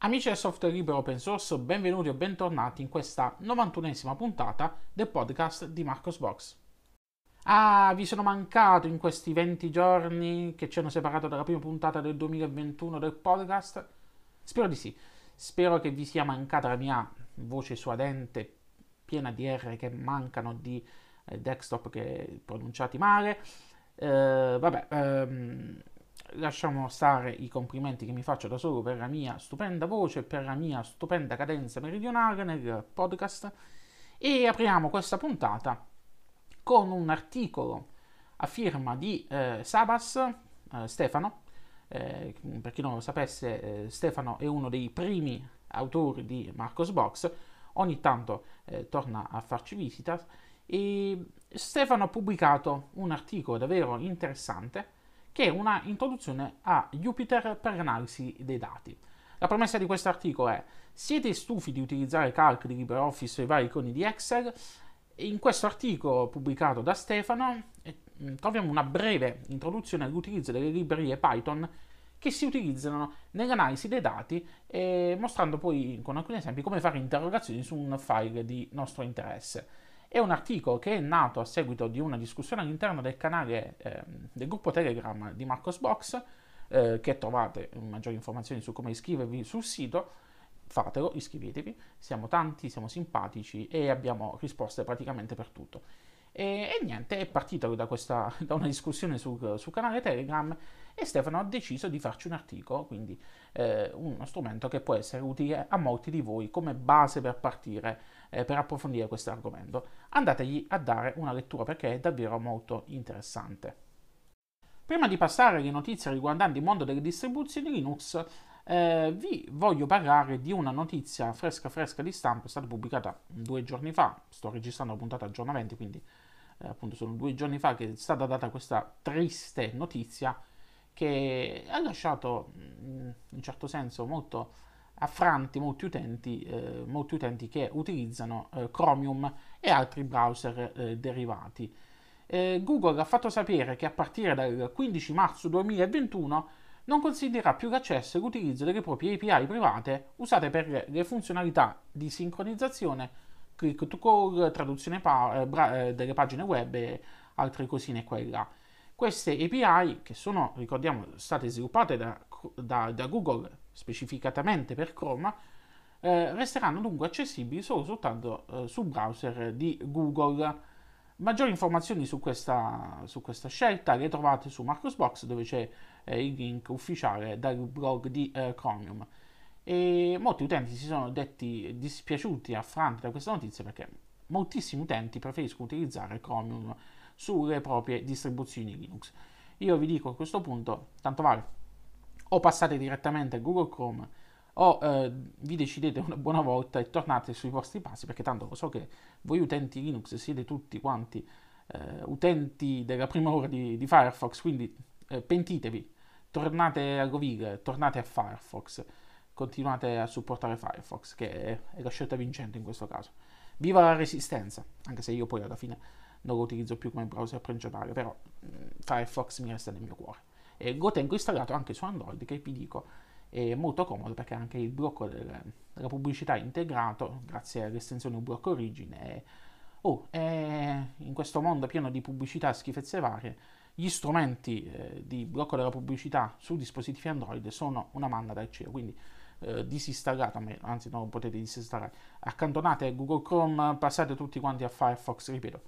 Amici del software libero open source, benvenuti o bentornati in questa 91esima puntata del podcast di Marcosbox. Ah, vi sono mancato in questi 20 giorni che ci hanno separato dalla prima puntata del 2021 del podcast? Spero di sì. Spero che vi sia mancata la mia voce suadente, piena di R che mancano, di eh, desktop che pronunciati male. Eh, vabbè, ehm, lasciamo stare i complimenti che mi faccio da solo per la mia stupenda voce, per la mia stupenda cadenza meridionale nel podcast. E apriamo questa puntata con un articolo a firma di eh, Sabas eh, Stefano. Eh, per chi non lo sapesse, eh, Stefano è uno dei primi autori di Marcos Box, ogni tanto eh, torna a farci visita. E Stefano ha pubblicato un articolo davvero interessante che è una introduzione a Jupyter per l'analisi dei dati. La premessa di questo articolo è siete stufi di utilizzare calc di LibreOffice e vari iconi di Excel? In questo articolo pubblicato da Stefano eh, troviamo una breve introduzione all'utilizzo delle librerie Python che si utilizzano nell'analisi dei dati, eh, mostrando poi con alcuni esempi come fare interrogazioni su un file di nostro interesse. È un articolo che è nato a seguito di una discussione all'interno del canale eh, del gruppo Telegram di Marcosbox, eh, che trovate maggiori informazioni su come iscrivervi sul sito. Fatelo, iscrivetevi, siamo tanti, siamo simpatici e abbiamo risposte praticamente per tutto. E, e niente, è partito da, questa, da una discussione sul, sul, canale Telegram e Stefano ha deciso di farci un articolo, quindi eh, uno strumento che può essere utile a molti di voi come base per partire eh, per approfondire questo argomento. Andategli a dare una lettura perché è davvero molto interessante. Prima di passare alle notizie riguardanti il mondo delle distribuzioni Linux, eh, vi voglio parlare di una notizia fresca fresca di stampa, è stata pubblicata due giorni fa, sto registrando la puntata aggiornamenti, quindi eh, appunto sono due giorni fa che è stata data questa triste notizia che ha lasciato mm, in un certo senso molto affranti molti utenti, eh, molti utenti che utilizzano eh, Chromium e altri browser eh, derivati. Eh, Google ha fatto sapere che a partire dal 15 marzo 2021 non considererà più l'accesso e l'utilizzo delle proprie API private usate per le funzionalità di sincronizzazione, click to call, traduzione pa- eh, bra- eh, delle pagine web e altre cosine qua. Queste API, che sono, ricordiamo, state sviluppate da, da, da Google specificatamente per Chrome, eh, resteranno dunque accessibili solo soltanto eh, sul browser di Google. Maggiori informazioni su questa, su questa, scelta le trovate su Marcosbox dove c'è eh, il link ufficiale dal blog di eh, Chromium. E molti utenti si sono detti dispiaciuti, affranti da questa notizia perché moltissimi utenti preferiscono utilizzare Chromium sulle proprie distribuzioni Linux. Io vi dico a questo punto, tanto vale o passate direttamente a Google Chrome o eh, vi decidete una buona volta e tornate sui vostri passi perché tanto lo so che voi utenti Linux siete tutti quanti eh, utenti della prima ora di, di Firefox quindi eh, pentitevi tornate a Govig tornate a Firefox continuate a supportare Firefox che è, è la scelta vincente in questo caso. Viva la resistenza anche se io poi alla fine non lo utilizzo più come browser principale però mm, Firefox mi resta nel mio cuore e lo tengo installato anche su Android che vi dico è molto comodo perché anche il blocco del, della pubblicità è integrato grazie all'estensione blocco origine. Oh, in questo mondo pieno di pubblicità e schifezze varie gli strumenti eh, di blocco della pubblicità su dispositivi Android sono una manna dal cielo quindi eh, disinstallate, anzi non potete disinstallare. Accantonate Google Chrome passate tutti quanti a Firefox ripeto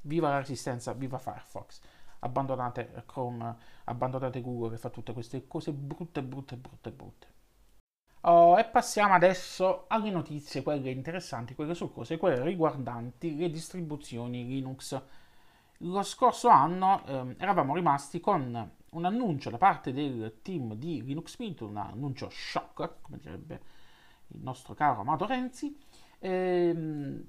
viva la resistenza viva Firefox abbandonate Chrome, abbandonate Google che fa tutte queste cose brutte, brutte, brutte, brutte. Oh, e passiamo adesso alle notizie, quelle interessanti, quelle su cose, quelle riguardanti le distribuzioni Linux. Lo scorso anno eh, eravamo rimasti con un annuncio da parte del team di Linux Mint, un annuncio shock, come direbbe il nostro caro amato Renzi, ehm,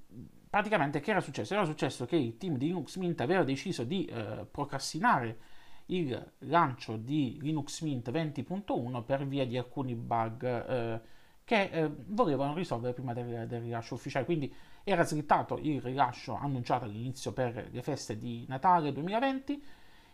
praticamente che era successo? Era successo che il team di Linux Mint aveva deciso di eh, procrastinare il lancio di Linux Mint 20.1 per via di alcuni bug eh, che eh, volevano risolvere prima del, del, rilascio ufficiale. Quindi era slittato il rilascio annunciato all'inizio per le feste di Natale 2020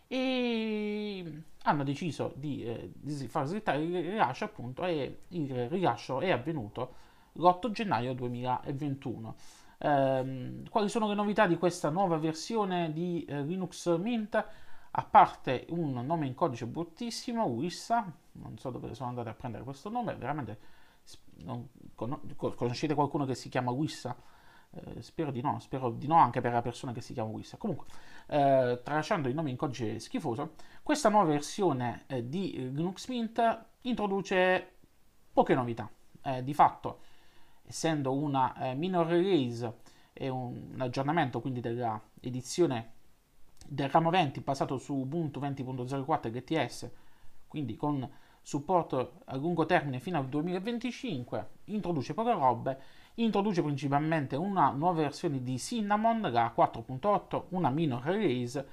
e hanno deciso di, eh, di far slittare il rilascio appunto e il rilascio è avvenuto l'8 gennaio 2021. Eh, quali sono le novità di questa nuova versione di eh, Linux Mint? A parte un nome in codice bruttissimo, Wissa, non so dove sono andato a prendere questo nome, veramente non, conoscete qualcuno che si chiama Wissa? Eh, spero di no, spero di no anche per la persona che si chiama Wissa. Comunque, eh, tralasciando il nome in codice schifoso, questa nuova versione eh, di Linux Mint introduce poche novità. Eh, di fatto, essendo una eh, minor release e un, un aggiornamento quindi della edizione del ramo 20 basato su Ubuntu 20.04 LTS, quindi con supporto a lungo termine fino al 2025, introduce poche robe introduce principalmente una nuova versione di Cinnamon, la 4.8, una minor release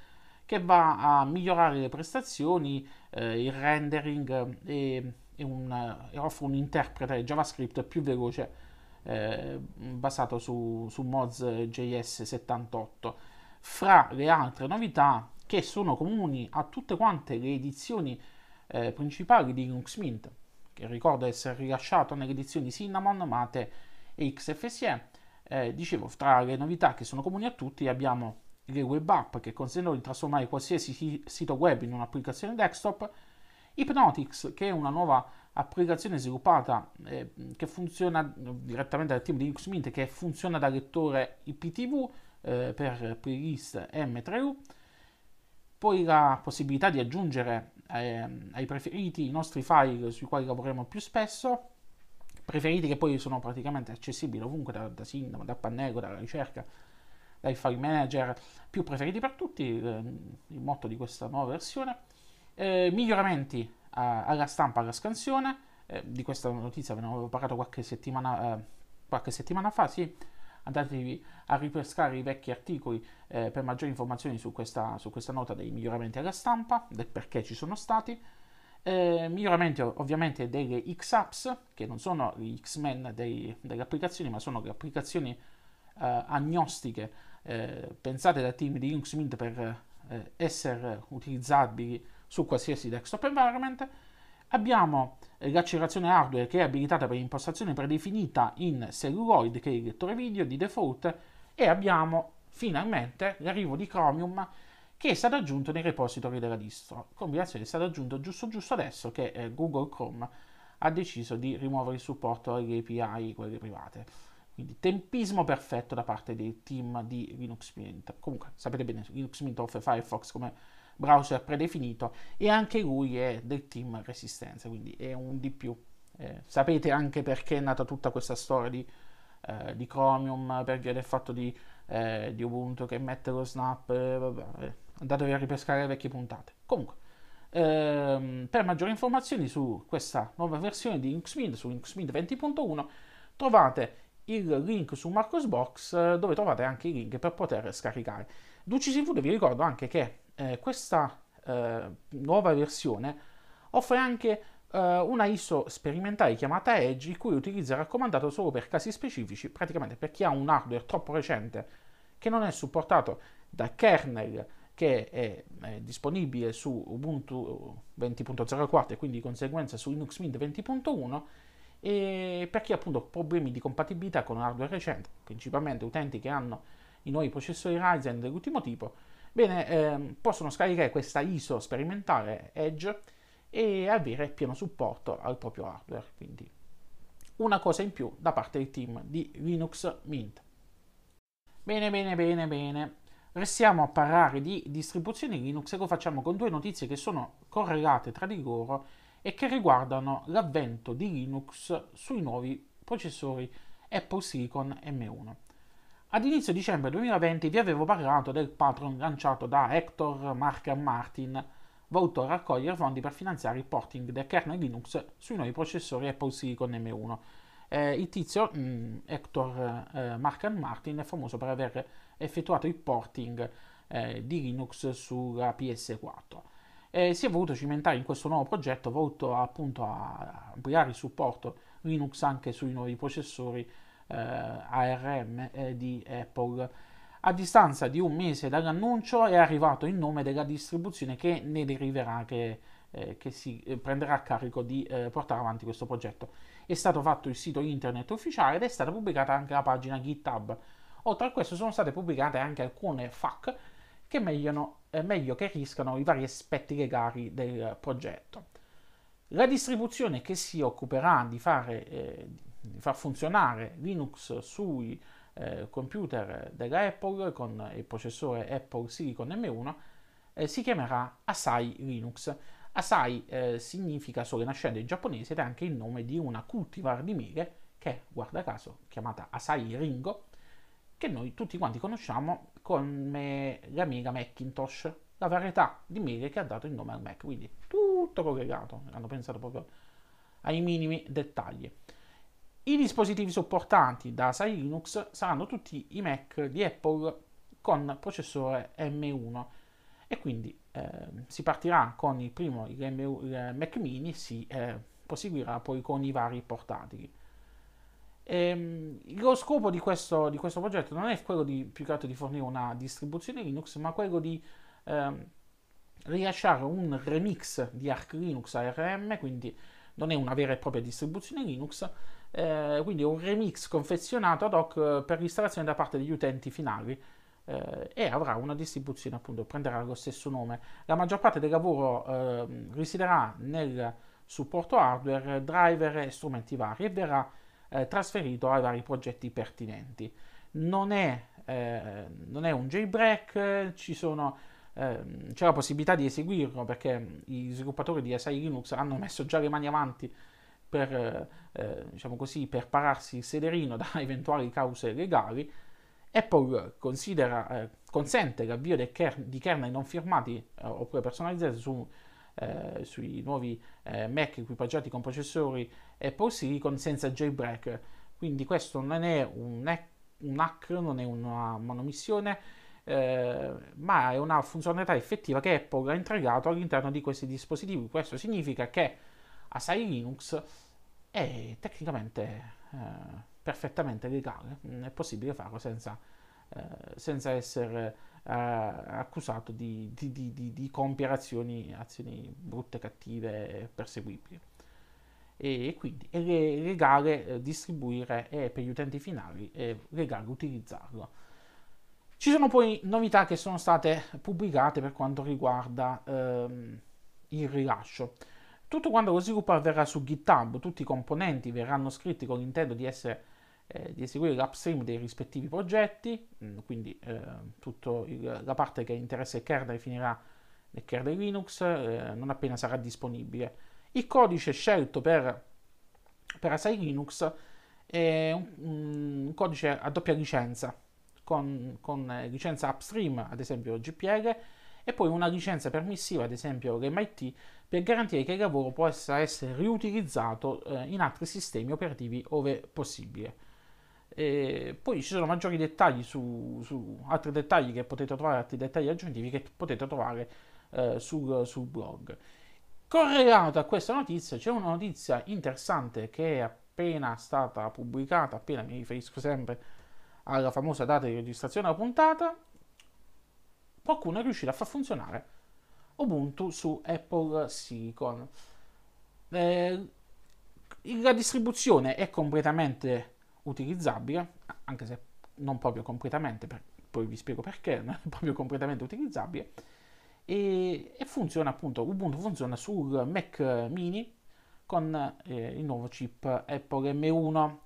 che va a migliorare le prestazioni, eh, il rendering e, e, un, e, offre un interprete JavaScript più veloce eh, basato su, su Moz.js 78. Fra le altre novità che sono comuni a tutte quante le edizioni eh, principali di Linux Mint, che ricordo essere rilasciato nelle edizioni Cinnamon, Mate e XFSE. Eh, dicevo, tra le novità che sono comuni a tutti abbiamo le web app che consentono di trasformare qualsiasi sito web in un'applicazione desktop, Hypnotics che è una nuova applicazione sviluppata eh, che funziona direttamente dal team di Linux Mint che funziona da lettore IPTV eh, per playlist M3U, poi la possibilità di aggiungere eh, ai preferiti i nostri file sui quali lavoriamo più spesso, preferiti che poi sono praticamente accessibili ovunque da, da Cinnamon, da Pannello, dalla ricerca, dai file manager, più preferiti per tutti, eh, il motto di questa nuova versione. Eh, miglioramenti a, alla stampa, alla scansione, eh, di questa notizia ve ne avevo parlato qualche settimana, eh, qualche settimana fa, sì, andatevi a ripescare i vecchi articoli eh, per maggiori informazioni su questa, su questa nota dei miglioramenti alla stampa, del perché ci sono stati. Eh, miglioramenti ovviamente delle X-Apps, che non sono gli X-Men dei, delle applicazioni, ma sono le applicazioni eh, agnostiche eh, pensate dal team di Linux Mint per eh, essere utilizzabili su qualsiasi desktop environment. Abbiamo l'accelerazione hardware che è abilitata per impostazione predefinita in Celluloid, che è il lettore video di default, e abbiamo finalmente l'arrivo di Chromium che è stato aggiunto nei repository della distro. Combinazione è stato aggiunto giusto giusto adesso che eh, Google Chrome ha deciso di rimuovere il supporto alle API, quelle private. Quindi tempismo perfetto da parte del team di Linux Mint. Comunque, sapete bene, Linux Mint offre Firefox come browser predefinito e anche lui è del team Resistenza, quindi è un di più. Eh, sapete anche perché è nata tutta questa storia di, eh, di Chromium per via del fatto di, eh, di Ubuntu che mette lo snap, eh, vabbè, eh andatevi a ripescare le vecchie puntate. Comunque, ehm, per maggiori informazioni su questa nuova versione di Mint, su Mint 20.1, trovate il link su Marcosbox eh, dove trovate anche i link per poter scaricare. DuciSinfood vi ricordo anche che eh, questa eh, nuova versione offre anche eh, una ISO sperimentale chiamata Edge, il cui utilizzo è raccomandato solo per casi specifici, praticamente per chi ha un hardware troppo recente che non è supportato da kernel che è, è, disponibile su Ubuntu 20.04 e quindi di conseguenza su Linux Mint 20.1 e per chi ha problemi di compatibilità con hardware recente, principalmente utenti che hanno i nuovi processori Ryzen dell'ultimo tipo, bene, ehm, possono scaricare questa ISO sperimentale Edge e avere pieno supporto al proprio hardware. Quindi una cosa in più da parte del team di Linux Mint. Bene, bene, bene, bene. Restiamo a parlare di distribuzioni Linux e lo facciamo con due notizie che sono correlate tra di loro e che riguardano l'avvento di Linux sui nuovi processori Apple Silicon M1. Ad inizio dicembre 2020 vi avevo parlato del patron lanciato da Hector Mark Martin, volto a raccogliere fondi per finanziare il porting del kernel Linux sui nuovi processori Apple Silicon M1. Eh, il tizio, mh, mm, Hector eh, Mark Martin, è famoso per aver effettuato il porting eh, di Linux sulla PS4. E si è voluto cimentare in questo nuovo progetto volto appunto a ampliare il supporto Linux anche sui nuovi processori eh, ARM eh, di Apple. A distanza di un mese dall'annuncio è arrivato il nome della distribuzione che ne deriverà, che, eh, che si eh, prenderà a carico di eh, portare avanti questo progetto. È stato fatto il sito internet ufficiale ed è stata pubblicata anche la pagina GitHub. Oltre a questo sono state pubblicate anche alcune FAQ che meglio, eh, meglio chiariscano i vari aspetti legali del progetto. La distribuzione che si occuperà di, fare, eh, far funzionare Linux sui eh, computer della Apple con il processore Apple Silicon M1 eh, si chiamerà Asai Linux. Asai eh, significa sole nascente in giapponese ed è anche il nome di una cultivar di mele che, guarda caso, chiamata Asai Ringo, che noi tutti quanti conosciamo come la mela Macintosh, la varietà di mele che ha dato il nome al Mac, quindi tutto collegato, hanno pensato proprio ai minimi dettagli. I dispositivi supportanti da Sai Linux saranno tutti i Mac di Apple con processore M1 e quindi eh, si partirà con il primo il, M1, il Mac mini, si eh, proseguirà poi con i vari portatili. Ehm, lo scopo di questo, di questo, progetto non è quello di più che altro di fornire una distribuzione Linux, ma quello di ehm, rilasciare un remix di Arch Linux ARM, quindi non è una vera e propria distribuzione Linux, eh, quindi un remix confezionato ad hoc eh, per l'installazione da parte degli utenti finali eh, e avrà una distribuzione appunto, prenderà lo stesso nome. La maggior parte del lavoro eh, risiederà nel supporto hardware, driver e strumenti vari e verrà eh, trasferito ai vari progetti pertinenti. Non è, eh, non è un jailbreak, ci sono, eh, c'è la possibilità di eseguirlo perché gli sviluppatori di Asai Linux hanno messo già le mani avanti per, eh, diciamo così, per pararsi il sederino da eventuali cause legali. Apple eh, consente l'avvio ker- di kernel non firmati eh, oppure personalizzati su eh, sui nuovi eh, Mac equipaggiati con processori Apple Silicon senza jailbreak. Quindi questo non è un, hack, un hack non è una manomissione, eh, ma è una funzionalità effettiva che Apple ha integrato all'interno di questi dispositivi. Questo significa che Asai Linux è tecnicamente eh, perfettamente legale, è possibile farlo senza, eh, senza essere eh, accusato di, di, di, di, compiere azioni, azioni brutte, cattive, perseguibili. E quindi è legale eh, distribuire e per gli utenti finali è legale utilizzarlo. Ci sono poi novità che sono state pubblicate per quanto riguarda ehm, il rilascio. Tutto quanto lo sviluppo avverrà su GitHub, tutti i componenti verranno scritti con l'intento di essere eh, di eseguire l'upstream dei rispettivi progetti, mm, quindi eh, tutta la parte che interessa il kernel finirà nel kernel Linux eh, non appena sarà disponibile. Il codice scelto per, per Asai Linux è un, un codice a doppia licenza, con, con, licenza upstream, ad esempio GPL, e poi una licenza permissiva, ad esempio l'MIT, per garantire che il lavoro possa essere riutilizzato eh, in altri sistemi operativi ove possibile. E poi ci sono maggiori dettagli su, su, altri dettagli che potete trovare, altri dettagli aggiuntivi che potete trovare eh, sul, sul, blog. Correlato a questa notizia c'è una notizia interessante che è appena stata pubblicata, appena mi riferisco sempre alla famosa data di registrazione della puntata, qualcuno è riuscito a far funzionare Ubuntu su Apple Silicon. Eh, la distribuzione è completamente utilizzabile, anche se non proprio completamente, per, poi vi spiego perché, non è proprio completamente utilizzabile, e, e funziona appunto, Ubuntu funziona sul Mac mini con eh, il nuovo chip Apple M1.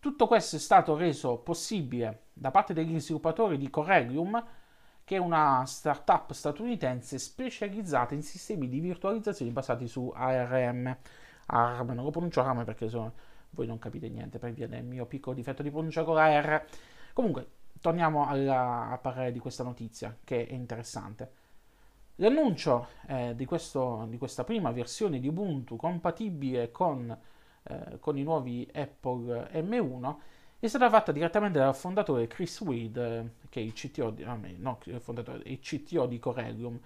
Tutto questo è stato reso possibile da parte degli sviluppatori di Corellium, che è una startup statunitense specializzata in sistemi di virtualizzazione basati su ARM. ARM, non lo pronuncio ARM perché sono voi non capite niente per via del mio piccolo difetto di pronuncia con la R. Comunque, torniamo alla, a parlare di questa notizia che è interessante. L'annuncio eh, di, questo, di, questa prima versione di Ubuntu compatibile con, eh, con, i nuovi Apple M1 è stata fatta direttamente dal fondatore Chris Wade, eh, che è il CTO, di, no, il CTO di Corellium.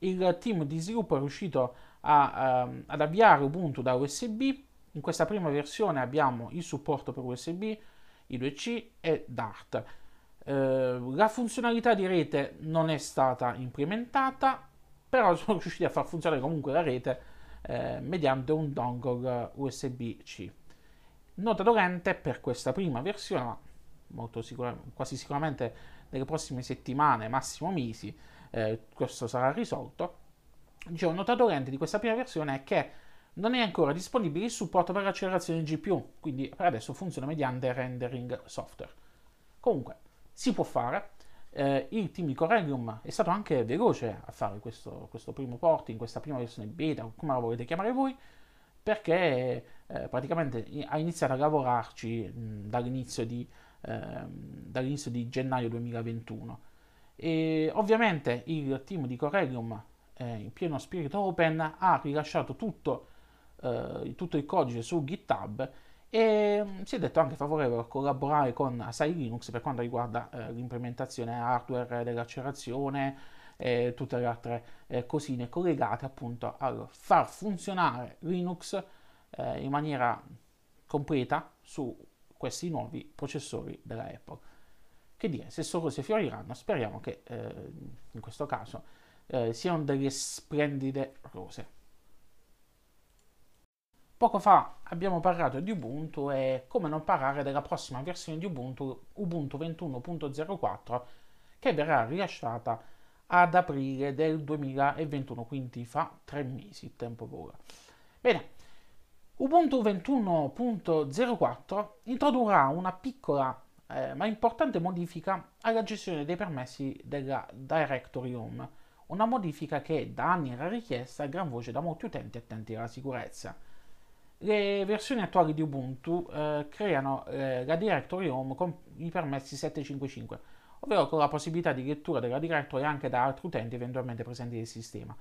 Il team di sviluppo è riuscito a, um, ad avviare Ubuntu da USB in questa prima versione abbiamo il supporto per USB, i 2C e Dart. eh, la funzionalità di rete non è stata implementata, però sono riusciti a far funzionare comunque la rete eh, mediante un dongle USB-C. Nota dolente per questa prima versione, ma molto sicura, quasi sicuramente nelle prossime settimane, massimo mesi, eh, questo sarà risolto. Dicevo, nota dolente di questa prima versione è che non è ancora disponibile il supporto per l'accelerazione GPU, quindi per adesso funziona mediante rendering software. Comunque, si può fare. Eh, il team di Corellium è stato anche veloce a fare questo, questo primo porting, questa prima versione beta, come la volete chiamare voi, perché eh, praticamente ha iniziato a lavorarci mh, dall'inizio, di, eh, dall'inizio di gennaio 2021. E ovviamente il team di Corellium, eh, in pieno spirito open, ha rilasciato tutto eh, tutto il codice su GitHub e si è detto anche favorevole a collaborare con Asai Linux per quanto riguarda eh, l'implementazione hardware dell'accelerazione e tutte le altre eh, cosine collegate appunto a far funzionare Linux eh, in maniera completa su questi nuovi processori della Apple. Che dire, se solo se fioriranno, speriamo che eh, in questo caso eh, siano delle splendide rose. Poco fa abbiamo parlato di Ubuntu e come non parlare della prossima versione di Ubuntu, Ubuntu 21.04, che verrà rilasciata ad aprile del 2021, quindi fa tre mesi, tempo vola. Bene, Ubuntu 21.04 introdurrà una piccola eh, ma importante modifica alla gestione dei permessi della Directory Home, una modifica che da anni era richiesta a gran voce da molti utenti attenti alla sicurezza. Le versioni attuali di Ubuntu eh, creano eh, la directory home con i permessi 755, ovvero con la possibilità di lettura della directory anche da altri utenti eventualmente presenti nel sistema.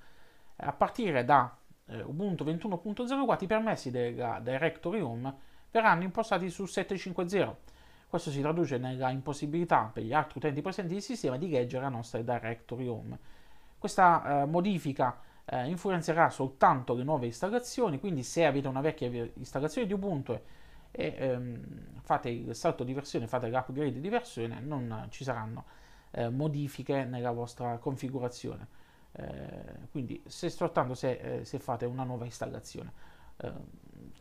A partire da eh, Ubuntu 21.04 i permessi della directory home verranno impostati su 750. Questo si traduce nella impossibilità per gli altri utenti presenti nel sistema di leggere la nostra directory home. Questa eh, modifica eh, influenzerà soltanto le nuove installazioni, quindi se avete una vecchia installazione di Ubuntu e ehm, fate il salto di versione, fate l'upgrade di versione, non ci saranno eh, modifiche nella vostra configurazione. Eh, quindi se soltanto se, eh, se, fate una nuova installazione. Eh,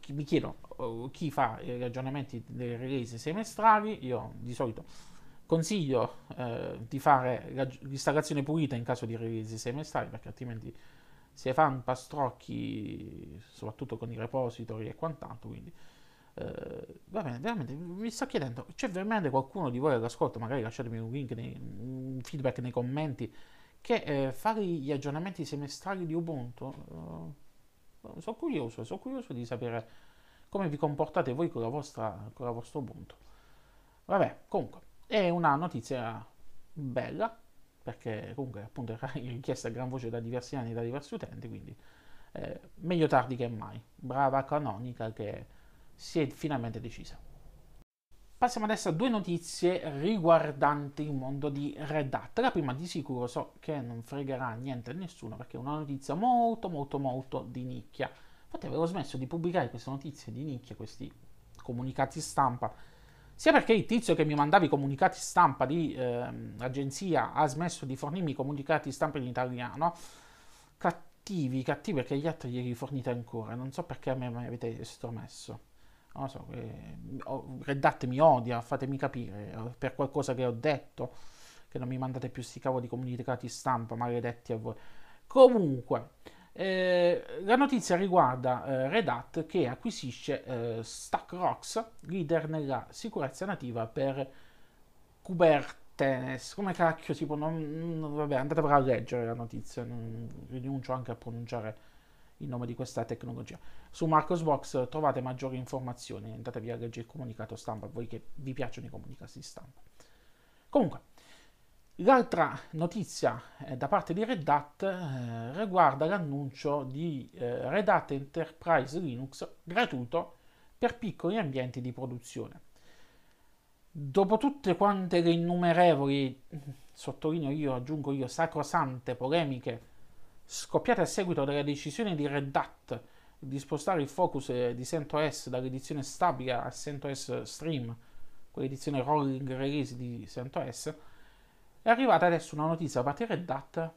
mi chiedo oh, chi fa i ragionamenti delle release semestrali, io di solito consiglio eh, di fare l'installazione pulita in caso di release semestrali perché altrimenti si fanno pastrocchi soprattutto con i repository e quant'altro quindi eh, va bene veramente mi sto chiedendo c'è veramente qualcuno di voi all'ascolto magari lasciatemi un link nei, un feedback nei commenti che eh, fare gli aggiornamenti semestrali di Ubuntu eh, sono curioso sono curioso di sapere come vi comportate voi con la vostra con la vostra Ubuntu vabbè comunque è una notizia bella perché comunque appunto era richiesta a gran voce da diversi anni da diversi utenti, quindi eh, meglio tardi che mai. Brava Canonica che si è finalmente decisa. Passiamo adesso a due notizie riguardanti il mondo di Red Hat. La prima di sicuro so che non fregherà niente a nessuno perché è una notizia molto molto molto di nicchia. Infatti avevo smesso di pubblicare queste notizie di nicchia, questi comunicati stampa sia perché il tizio che mi mandava i comunicati stampa di eh, agenzia ha smesso di fornirmi i comunicati stampa in italiano, cattivi, cattivi perché gli altri glieli fornite ancora, non so perché a me mi avete estromesso. Non so, eh, Red mi odia, fatemi capire, eh, per qualcosa che ho detto, che non mi mandate più sti cavoli comunicati stampa, maledetti a voi. Comunque, eh, la notizia riguarda eh, Red Hat che acquisisce eh, StackRox, leader nella sicurezza nativa per Kubernetes. Come cacchio si. Non, non, vabbè, andatevela a leggere la notizia, non, rinuncio anche a pronunciare il nome di questa tecnologia. Su Marcosbox trovate maggiori informazioni, andatevi a leggere il comunicato stampa, voi che vi piacciono i comunicati stampa. Comunque, L'altra notizia eh, da parte di Red Hat eh, riguarda l'annuncio di eh, Red Hat Enterprise Linux gratuito per piccoli ambienti di produzione. Dopo tutte quante le innumerevoli, sottolineo io, aggiungo io, sacrosante polemiche scoppiate a seguito della decisione di Red Hat di spostare il focus di CentOS dall'edizione stabile a CentOS Stream quell'edizione rolling release di CentOS, è arrivata adesso una notizia da parte Red Hat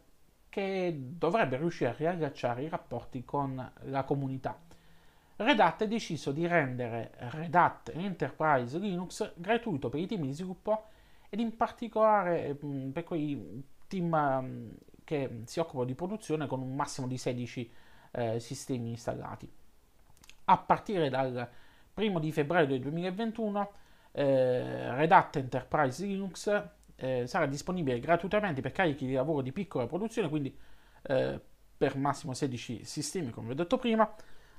che dovrebbe riuscire a riallacciare i rapporti con la comunità. Red Hat ha deciso di rendere Red Hat Enterprise Linux gratuito per i team di sviluppo ed in particolare mm, per quei team mm, che si occupano di produzione con un massimo di 16 eh, sistemi installati. A partire dal 1 di febbraio del 2021 eh, Red Hat Enterprise Linux eh, sarà disponibile gratuitamente per carichi di lavoro di piccola produzione, quindi eh, per massimo 16 sistemi, come vi ho detto prima.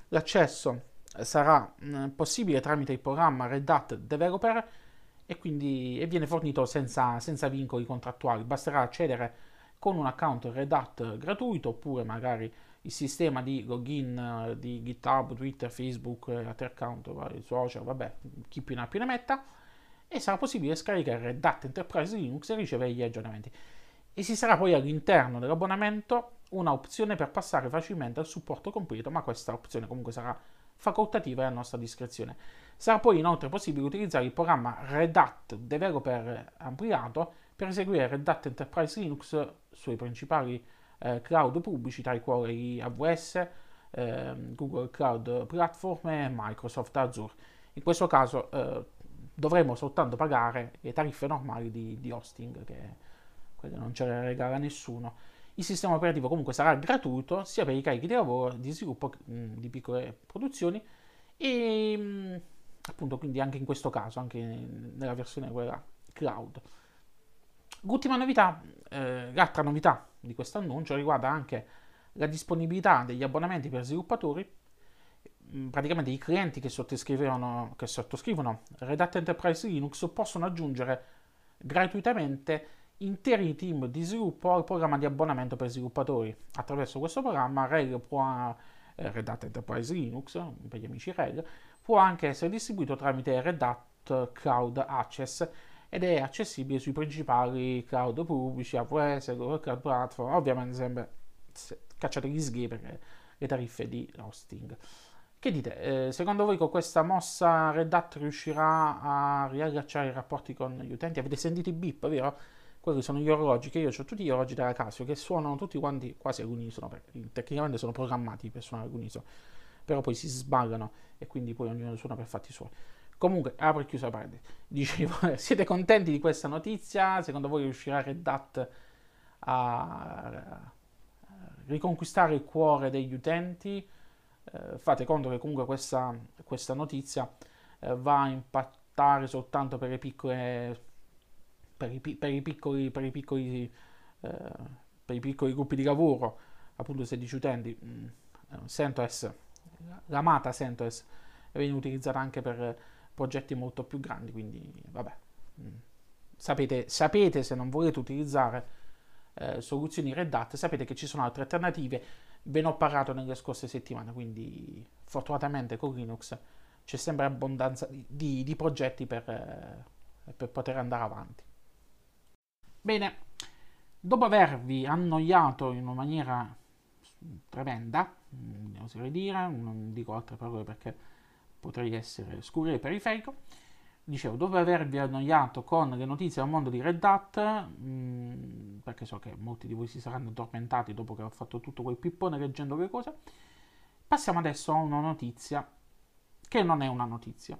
L'accesso sarà mh, mm, possibile tramite il programma Red Hat Developer e quindi e viene fornito senza, senza vincoli contrattuali. Basterà accedere con un account Red Hat gratuito oppure magari il sistema di login eh, di GitHub, Twitter, Facebook, eh, altri account, vari social, vabbè, chi più ne ha più ne metta e sarà possibile scaricare Red Hat Enterprise Linux e ricevere gli aggiornamenti. E ci sarà poi all'interno dell'abbonamento una opzione per passare facilmente al supporto completo, ma questa opzione comunque sarà facoltativa e a nostra discrezione. Sarà poi inoltre possibile utilizzare il programma Red Hat Developer ampliato per eseguire Red Hat Enterprise Linux sui principali eh, cloud pubblici, tra i quali AWS, eh, Google Cloud Platform e Microsoft Azure. In questo caso eh, dovremo soltanto pagare le tariffe normali di, di hosting, che quelle non ce le regala nessuno. Il sistema operativo comunque sarà gratuito sia per i carichi di lavoro, di sviluppo mh, mm, di piccole produzioni e mh, mm, appunto quindi anche in questo caso, anche nella versione quella cloud. L'ultima novità, eh, l'altra novità di questo annuncio riguarda anche la disponibilità degli abbonamenti per sviluppatori Mm, praticamente i clienti che sottoscrivono, che sottoscrivono Red Enterprise Linux possono aggiungere gratuitamente interi team di sviluppo al programma di abbonamento per sviluppatori. Attraverso questo programma RHEL può, eh, Red Hat Enterprise Linux, per gli amici RHEL, può anche essere distribuito tramite Red Hat Cloud Access ed è accessibile sui principali cloud pubblici, AWS, Google Cloud Platform, ovviamente sempre cacciate gli sghi perché le tariffe di hosting. Che dite? Eh, secondo voi con questa mossa Red Hat riuscirà a riallacciare i rapporti con gli utenti? Avete sentito i beep, vero? Quelli sono gli orologi che io ho tutti gli orologi della Casio che suonano tutti quanti quasi all'unisono, tecnicamente sono programmati per suonare all'unisono, però poi si sballano e quindi poi ognuno suona per fatti suoi. Comunque, apro e chiuso la parete. Dicevo, siete contenti di questa notizia? Secondo voi riuscirà Red Hat a riconquistare il cuore degli utenti? eh, fate conto che comunque questa, questa notizia eh, va a impattare soltanto per, le piccole, per, i, per i piccoli, per i piccoli, eh, per i piccoli gruppi di lavoro, appunto 16 utenti. Mm, CentOS, l'amata CentOS viene utilizzata anche per progetti molto più grandi, quindi vabbè. Mm. Sapete, sapete se non volete utilizzare eh, soluzioni Red Hat, sapete che ci sono altre alternative Ve ne ho parlato nelle scorse settimane, quindi fortunatamente con Linux c'è sempre abbondanza di, di, di progetti per, eh, per poter andare avanti. Bene, dopo avervi annoiato in una maniera tremenda, mm, oserei dire, non dico altre parole perché potrei essere scuro e periferico, dicevo, dopo avervi annoiato con le notizie del mondo di Red Hat, mm, perché so che molti di voi si saranno addormentati dopo che ho fatto tutto quel pippone leggendo le cose, passiamo adesso a una notizia che non è una notizia.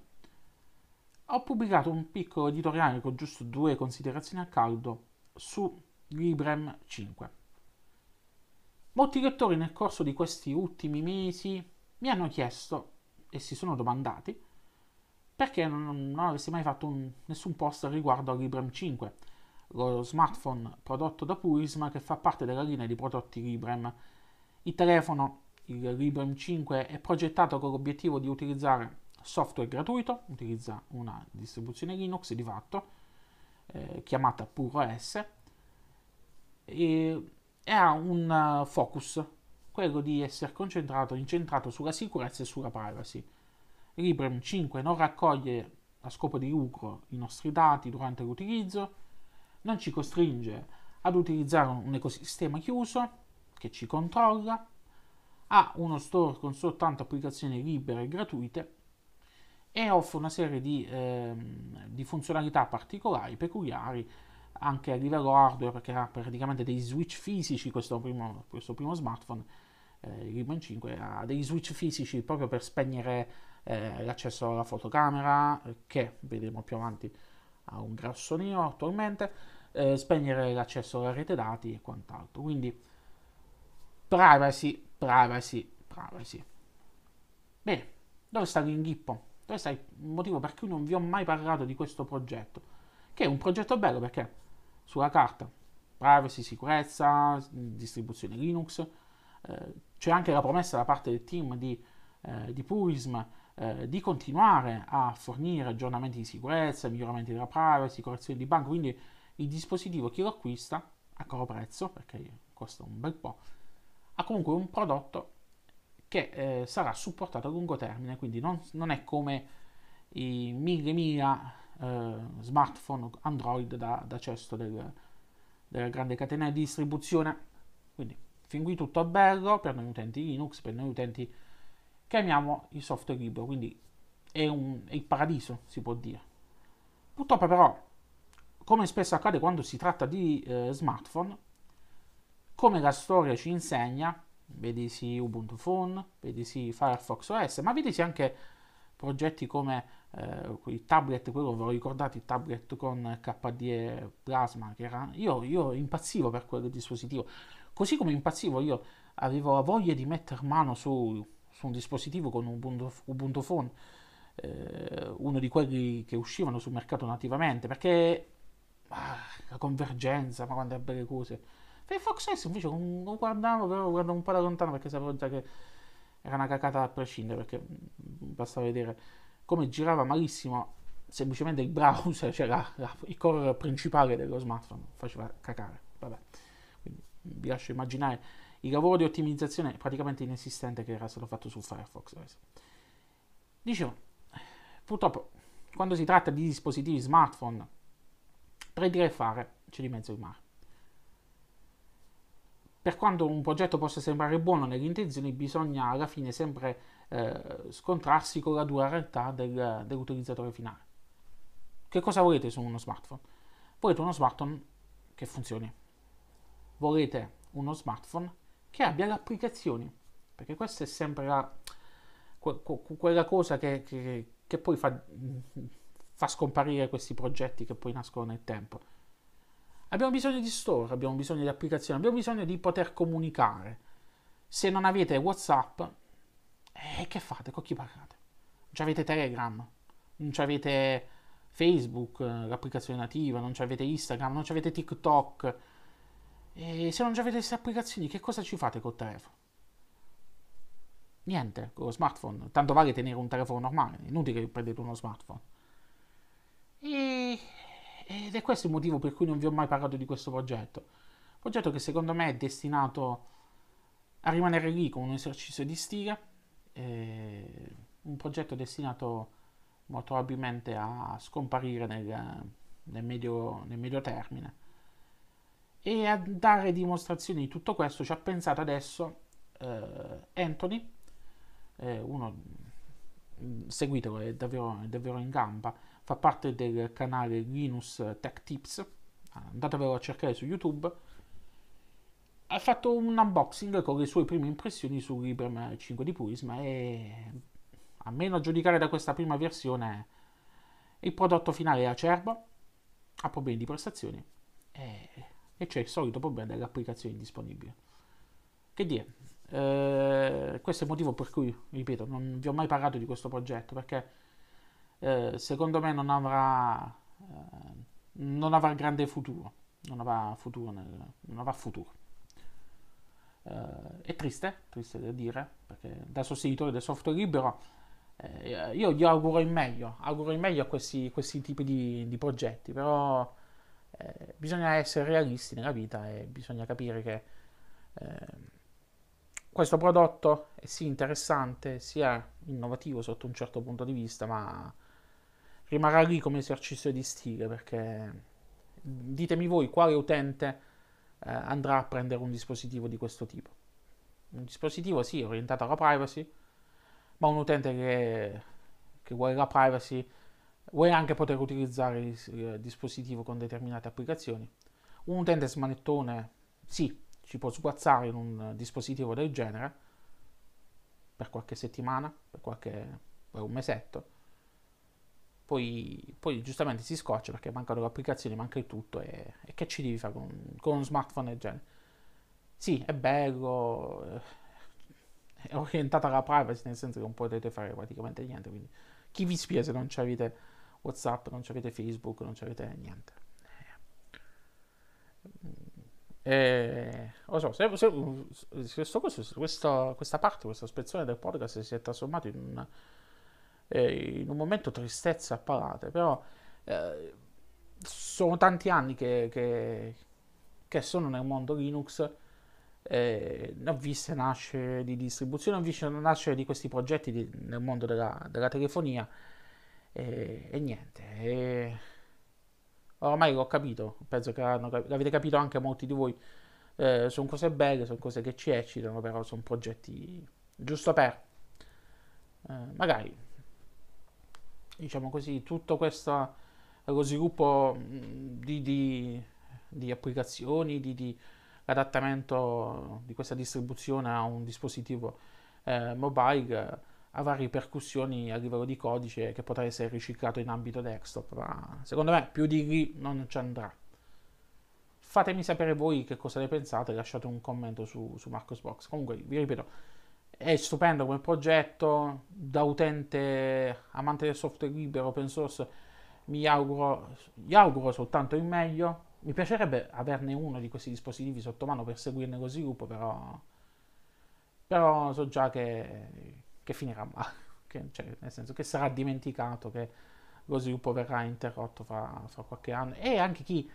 Ho pubblicato un piccolo editoriale con giusto due considerazioni a caldo su Librem 5. Molti lettori nel corso di questi ultimi mesi mi hanno chiesto e si sono domandati perché non, non avessi mai fatto un, nessun post riguardo al Librem 5, lo smartphone prodotto da Purism che fa parte della linea di prodotti Librem. Il telefono, il Librem 5, è progettato con l'obiettivo di utilizzare software gratuito, utilizza una distribuzione Linux di fatto, eh, chiamata PureOS, e, e ha un focus, quello di essere concentrato, incentrato sulla sicurezza e sulla privacy. Librem 5 non raccoglie a scopo di lucro i nostri dati durante l'utilizzo, non ci costringe ad utilizzare un ecosistema chiuso che ci controlla, ha uno store con soltanto applicazioni libere e gratuite e offre una serie di, ehm, di, funzionalità particolari, peculiari, anche a livello hardware, perché ha praticamente dei switch fisici questo primo, questo primo smartphone, eh, il Ribbon 5, ha dei switch fisici proprio per spegnere eh, l'accesso alla fotocamera, che vedremo più avanti ha un grosso neo attualmente, eh, spegnere l'accesso alla rete dati e quant'altro. Quindi privacy, privacy, privacy. Bene, dove sta l'inghippo? Questo è il motivo per cui non vi ho mai parlato di questo progetto, che è un progetto bello perché sulla carta. Privacy, sicurezza, distribuzione Linux, eh, c'è anche la promessa da parte del team di, eh, di Purism eh, di continuare a fornire aggiornamenti di sicurezza, miglioramenti della privacy, correzioni di banco, quindi il dispositivo chi lo acquista a caro prezzo, perché costa un bel po', ha comunque un prodotto che eh, sarà supportato a lungo termine, quindi non, non è come i mille mila eh, smartphone Android da, da cesto del, della grande catena di distribuzione. Quindi fin qui tutto bello per noi utenti Linux, per noi utenti che amiamo il software libero, quindi è, un, è il paradiso, si può dire. Purtroppo però, come spesso accade quando si tratta di eh, smartphone, come la storia ci insegna, vedi sì Ubuntu Phone, vedi sì Firefox OS, ma vedi sì anche progetti come eh, i tablet, quello ve lo ricordate, il tablet con KDE Plasma, che era, io, io impazzivo per quel dispositivo, così come impazzivo io avevo la voglia di mettere mano su, su un dispositivo con Ubuntu, Ubuntu Phone, eh, uno di quelli che uscivano sul mercato nativamente, perché ah, la convergenza, ma quante belle cose. Firefox S invece non guardavo, però guardavo un po' da lontano perché sapevo già che era una cacata a prescindere, perché mm, basta vedere come girava malissimo semplicemente il browser, cioè la, la, il core principale dello smartphone, faceva cacare. Vabbè. Quindi vi lascio immaginare il lavoro di ottimizzazione praticamente inesistente che era stato fatto su Firefox. Dicevo, purtroppo quando si tratta di dispositivi smartphone, per dire fare c'è di mezzo il mare. Per quanto un progetto possa sembrare buono nelle intenzioni, bisogna alla fine sempre eh, scontrarsi con la dura realtà del, dell'utilizzatore finale. Che cosa volete su uno smartphone? Volete uno smartphone che funzioni. Volete uno smartphone che abbia le applicazioni, perché questa è sempre la, que, que, quella cosa che, che, che poi fa, fa scomparire questi progetti che poi nascono nel tempo Abbiamo bisogno di store, abbiamo bisogno di applicazioni, abbiamo bisogno di poter comunicare. Se non avete WhatsApp, eh, che fate? Con chi parlate? Non avete Telegram, non avete Facebook, l'applicazione nativa, non avete Instagram, non avete TikTok. E se non avete queste applicazioni, che cosa ci fate col telefono? Niente, con lo smartphone. Tanto vale tenere un telefono normale, è inutile che prendete uno smartphone. E ed è questo il motivo per cui non vi ho mai parlato di questo progetto. Progetto che secondo me è destinato a rimanere lì come un esercizio di stile, eh, un progetto destinato molto probabilmente a scomparire nel, nel, medio, nel medio termine. E a dare dimostrazioni di tutto questo ci ha pensato adesso eh, Anthony, eh, uno seguitelo, è davvero, è davvero in gamba fa parte del canale Linus Tech Tips, andatevelo a cercare su YouTube. Ha fatto un unboxing con le sue prime impressioni su Librem 5 di Purisma e a meno a giudicare da questa prima versione il prodotto finale è acerbo, ha problemi di prestazioni e, e c'è il solito problema delle applicazioni disponibili. Che dire, eh, questo è il motivo per cui, ripeto, non vi ho mai parlato di questo progetto perché eh, secondo me non avrà, eh, non avrà grande futuro. Non avrà futuro. Nel, non avrà futuro. Eh, è triste, triste da dire, perché da sostenitore del software libero eh, io gli auguro il meglio, auguro il meglio a questi, questi tipi di, di progetti, però eh, bisogna essere realisti nella vita e bisogna capire che questo prodotto è sì interessante, sia innovativo sotto un certo punto di vista, ma rimarrà lì come esercizio di stile perché ditemi voi quale utente eh, andrà a prendere un dispositivo di questo tipo. Un dispositivo sì orientato alla privacy, ma un utente che, che vuoi la privacy, vuoi anche poter utilizzare il dispositivo con determinate applicazioni. Un utente smanettone, sì, ci può sguazzare in un dispositivo del genere per qualche settimana, per, qualche, per un mesetto. Poi, poi, giustamente si scoccia perché mancano le applicazioni, manca il tutto e, e che ci devi fare con, con uno smartphone del genere? Sì, è bello, eh, è orientata alla privacy, nel senso che non potete fare praticamente niente, quindi chi vi spia se non avete Whatsapp, non avete Facebook, non avete niente. E, lo so, se, se, se, se questa, questa, parte, questa spezzone del podcast si è trasformato in un, eh, in un momento tristezza a palate, però eh, sono tanti anni che, che, che, sono nel mondo Linux, eh, ho viste nascere di distribuzione, ho visto nascere di questi progetti di, nel mondo della, della telefonia e, e niente. E, ormai l'ho capito, penso che l'avete capito anche molti di voi. Eh, sono cose belle, sono cose che ci eccitano, però sono progetti giusto per. Eh, magari, diciamo così, tutto questo sviluppo di, di, di applicazioni, di, di, adattamento di questa distribuzione a un dispositivo eh, mobile avrà ripercussioni a livello di codice che potrà essere riciclato in ambito desktop, ma secondo me più di lì non ci andrà. Fatemi sapere voi che cosa ne pensate, lasciate un commento su, su Marcosbox. Comunque, vi ripeto, è stupendo come progetto, da utente amante del software libero, open source, mi auguro, gli auguro soltanto il meglio. Mi piacerebbe averne uno di questi dispositivi sotto mano per seguirne lo sviluppo, però, però so già che che finirà male, che, cioè, nel senso che sarà dimenticato, che lo sviluppo verrà interrotto fra, fra qualche anno e anche chi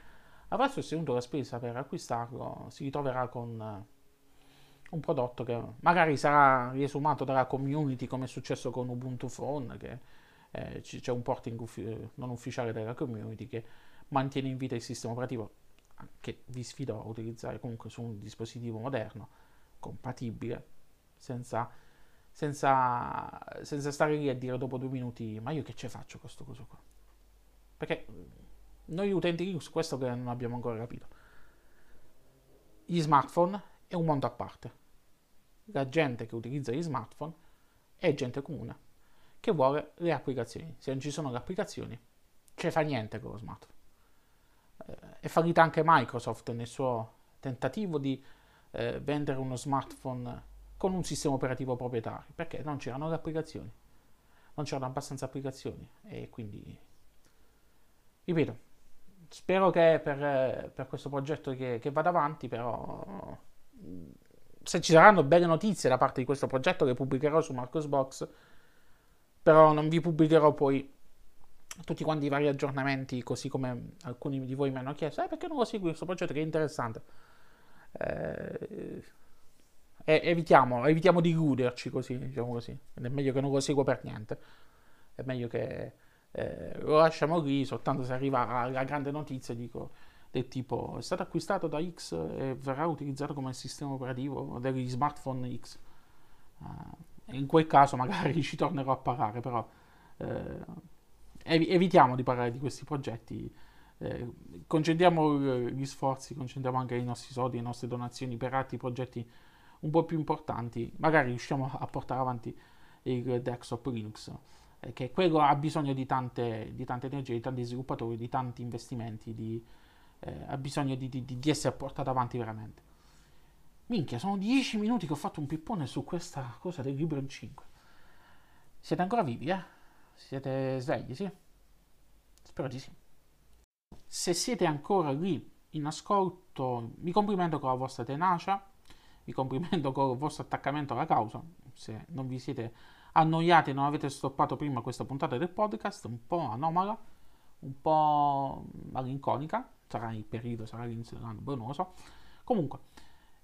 avrà sostenuto la spesa per acquistarlo si ritroverà con un prodotto che magari sarà riesumato dalla community come è successo con Ubuntu Phone che eh, c'è un porting uffi- non ufficiale della community che mantiene in vita il sistema operativo che vi sfido a utilizzare comunque su un dispositivo moderno compatibile senza senza, senza stare lì a dire dopo due minuti ma io che ce faccio con questo coso qua? Perché noi utenti Linux questo che non abbiamo ancora capito. Gli smartphone è un mondo a parte. La gente che utilizza gli smartphone è gente comune che vuole le applicazioni. Se non ci sono le applicazioni ce fa niente con lo smartphone. Eh, è fallita anche Microsoft nel suo tentativo di eh, vendere uno smartphone con un sistema operativo proprietario, perché non c'erano le applicazioni, non c'erano abbastanza applicazioni e quindi, ripeto, spero che per, per questo progetto che, che, vada avanti, però se ci saranno belle notizie da parte di questo progetto che pubblicherò su Marcosbox, però non vi pubblicherò poi tutti quanti i vari aggiornamenti, così come alcuni di voi mi hanno chiesto, eh, perché non lo segui questo progetto che è interessante? Eh, evitiamo, evitiamo di illuderci così, diciamo così. È meglio che non lo segua per niente. È meglio che eh, lo lasciamo lì, soltanto se arriva la grande notizia dico, del tipo è stato acquistato da X e verrà utilizzato come sistema operativo degli smartphone X. Uh, in quel caso magari ci tornerò a parlare, però eh, ev- evitiamo di parlare di questi progetti. Eh, concentriamo gli sforzi, concentriamo anche i nostri soldi, le nostre donazioni per altri progetti un po' più importanti, magari riusciamo a portare avanti il desktop Linux, eh, che quello ha bisogno di tante, di tante energie, di tanti sviluppatori, di tanti investimenti, di, eh, ha bisogno di, di, di, essere portato avanti veramente. Minchia, sono 10 minuti che ho fatto un pippone su questa cosa del libro in 5. Siete ancora vivi, eh? Siete svegli, sì? Spero di sì. Se siete ancora lì in ascolto, mi complimento con la vostra tenacia vi complimento con il vostro attaccamento alla causa. Se non vi siete annoiati e non avete stoppato prima questa puntata del podcast, un po' anomala, un po' malinconica, sarà il periodo, sarà l'inizio dell'anno, boh, non lo so. Comunque,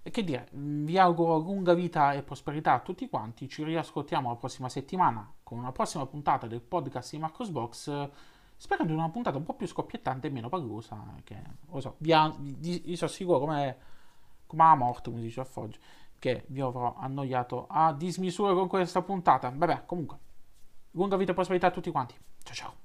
che dire, vi auguro lunga vita e prosperità a tutti quanti. Ci riascoltiamo la prossima settimana con una prossima puntata del podcast di Marcos Box. Sperando in una puntata un po' più scoppiettante e meno pagosa. Che, lo so, vi, vi, vi sono sicuro come come la morte, come dice a Foggia, che vi avrò annoiato a dismisura con questa puntata. Vabbè, comunque, Lunga vita e prosperità a tutti quanti. Ciao ciao.